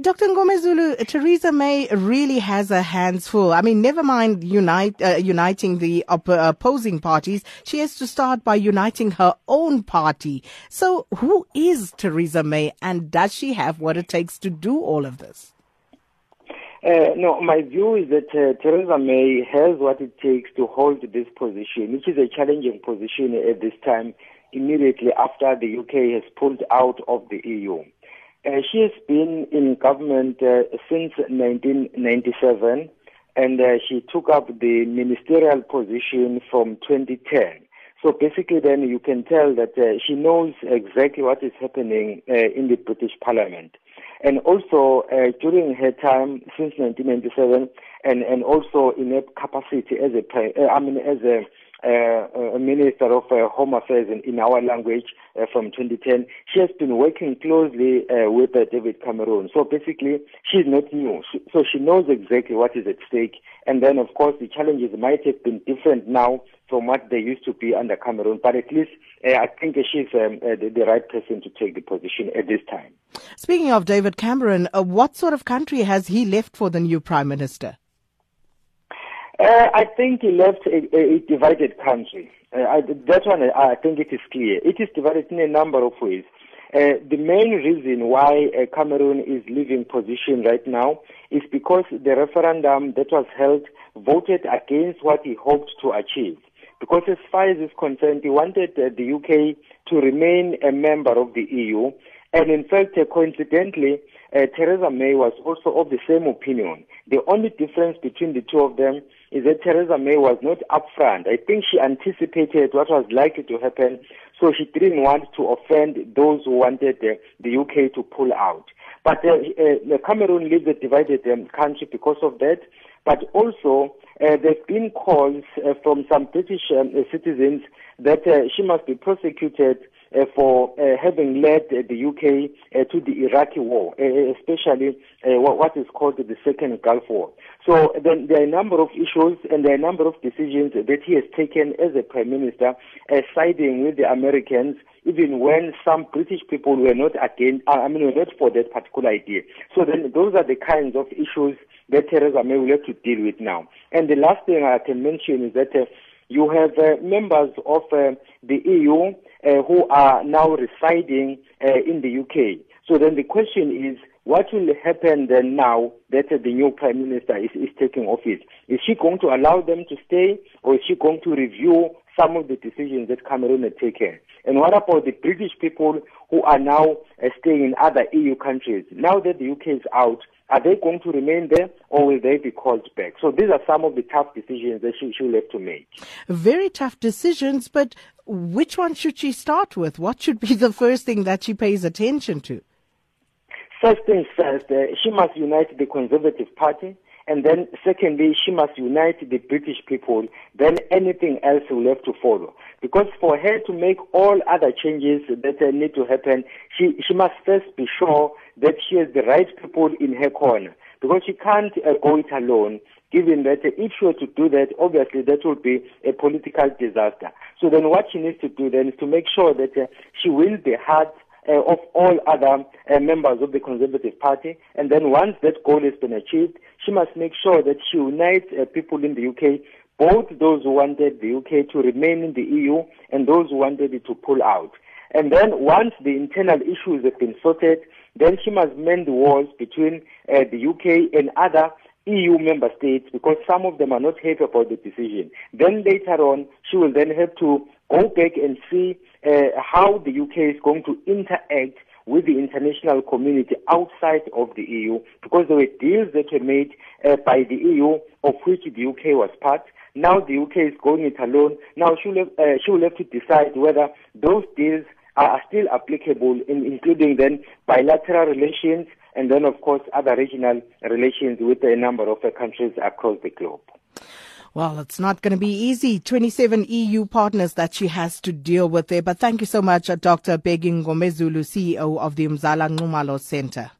Dr. Mngomezulu, Theresa May really has her hands full. I mean, never mind unite, uh, uniting the op- opposing parties. She has to start by uniting her own party. So who is Theresa May and does she have what it takes to do all of this? Uh, no, my view is that uh, Theresa May has what it takes to hold this position, which is a challenging position at this time, immediately after the UK has pulled out of the EU. Uh, she has been in government uh, since 1997 and uh, she took up the ministerial position from 2010. So basically then you can tell that uh, she knows exactly what is happening uh, in the British Parliament. And also uh, during her time since 1997 and, and also in her capacity as a, I mean as a uh, Minister of uh, Home Affairs in, in our language uh, from 2010. She has been working closely uh, with uh, David Cameron. So basically, she's not new. She, so she knows exactly what is at stake. And then, of course, the challenges might have been different now from what they used to be under Cameron. But at least uh, I think she's um, the, the, right person to take the position at this time. Speaking of David Cameron, what sort of country has he left for the new Prime Minister? Uh, I think he left a, a divided country. Uh, I, that one, I think it is clear. It is divided in a number of ways. Uh, the main reason why uh, Cameron is leaving position right now is because the referendum that was held voted against what he hoped to achieve. Because as far as is concerned, he wanted uh, the UK to remain a member of the EU. And in fact, uh, coincidentally, uh, Theresa May was also of the same opinion. The only difference between the two of them is that Theresa May was not upfront. I think she anticipated what was likely to happen, so she didn't want to offend those who wanted uh, the UK to pull out. But uh, uh, Cameron lives a divided um, country because of that. But also, uh, there have been calls uh, from some British um, citizens that uh, she must be prosecuted uh, for uh, having led uh, the UK uh, to the Iraqi war, uh, especially uh, what is called the Second Gulf War. So then there are a number of issues and there are a number of decisions that he has taken as a Prime Minister, siding with the Americans, even when some British people were not against, I mean, were not for that particular idea. So then those are the kinds of issues that Theresa May will have to deal with now. And the last thing I can mention is that you have members of the EU uh, who are now residing uh, in the UK. So then the question is, what will happen then now that uh, the new Prime Minister is, is taking office? Is she going to allow them to stay or is she going to review some of the decisions that Cameron had taken? And what about the British people who are now uh, staying in other EU countries? Now that the UK is out, are they going to remain there or will they be called back? So these are some of the tough decisions that she, she will have to make. Very tough decisions, but which one should she start with? What should be the first thing that she pays attention to? First things first, uh, she must unite the Conservative Party. And then secondly, she must unite the British people. Then anything else will have to follow. Because for her to make all other changes that uh, need to happen, she, she must first be sure that she has the right people in her corner. Because she can't uh, go it alone, given that uh, if she were to do that, obviously that would be a political disaster. So then what she needs to do then is to make sure that uh, she wins the hearts uh, of all other uh, members of the Conservative Party. And then once that goal has been achieved, she must make sure that she unites uh, people in the UK, both those who wanted the UK to remain in the EU and those who wanted it to pull out. And then once the internal issues have been sorted, then she must mend the walls between uh, the UK and other EU member states because some of them are not happy about the decision. Then later on, she will then have to go back and see uh, how the UK is going to interact with the international community outside of the EU because there were deals that were made uh, by the EU of which the UK was part. Now the UK is going it alone. Now she will have, uh, she will have to decide whether those deals are still applicable, in, including then bilateral relations and then, of course, other regional relations with a number of countries across the globe. Well, it's not going to be easy. 27 EU partners that she has to deal with there. But thank you so much, Dr. Bheki Mngomezulu, CEO of the Mzala Nxumalo Center.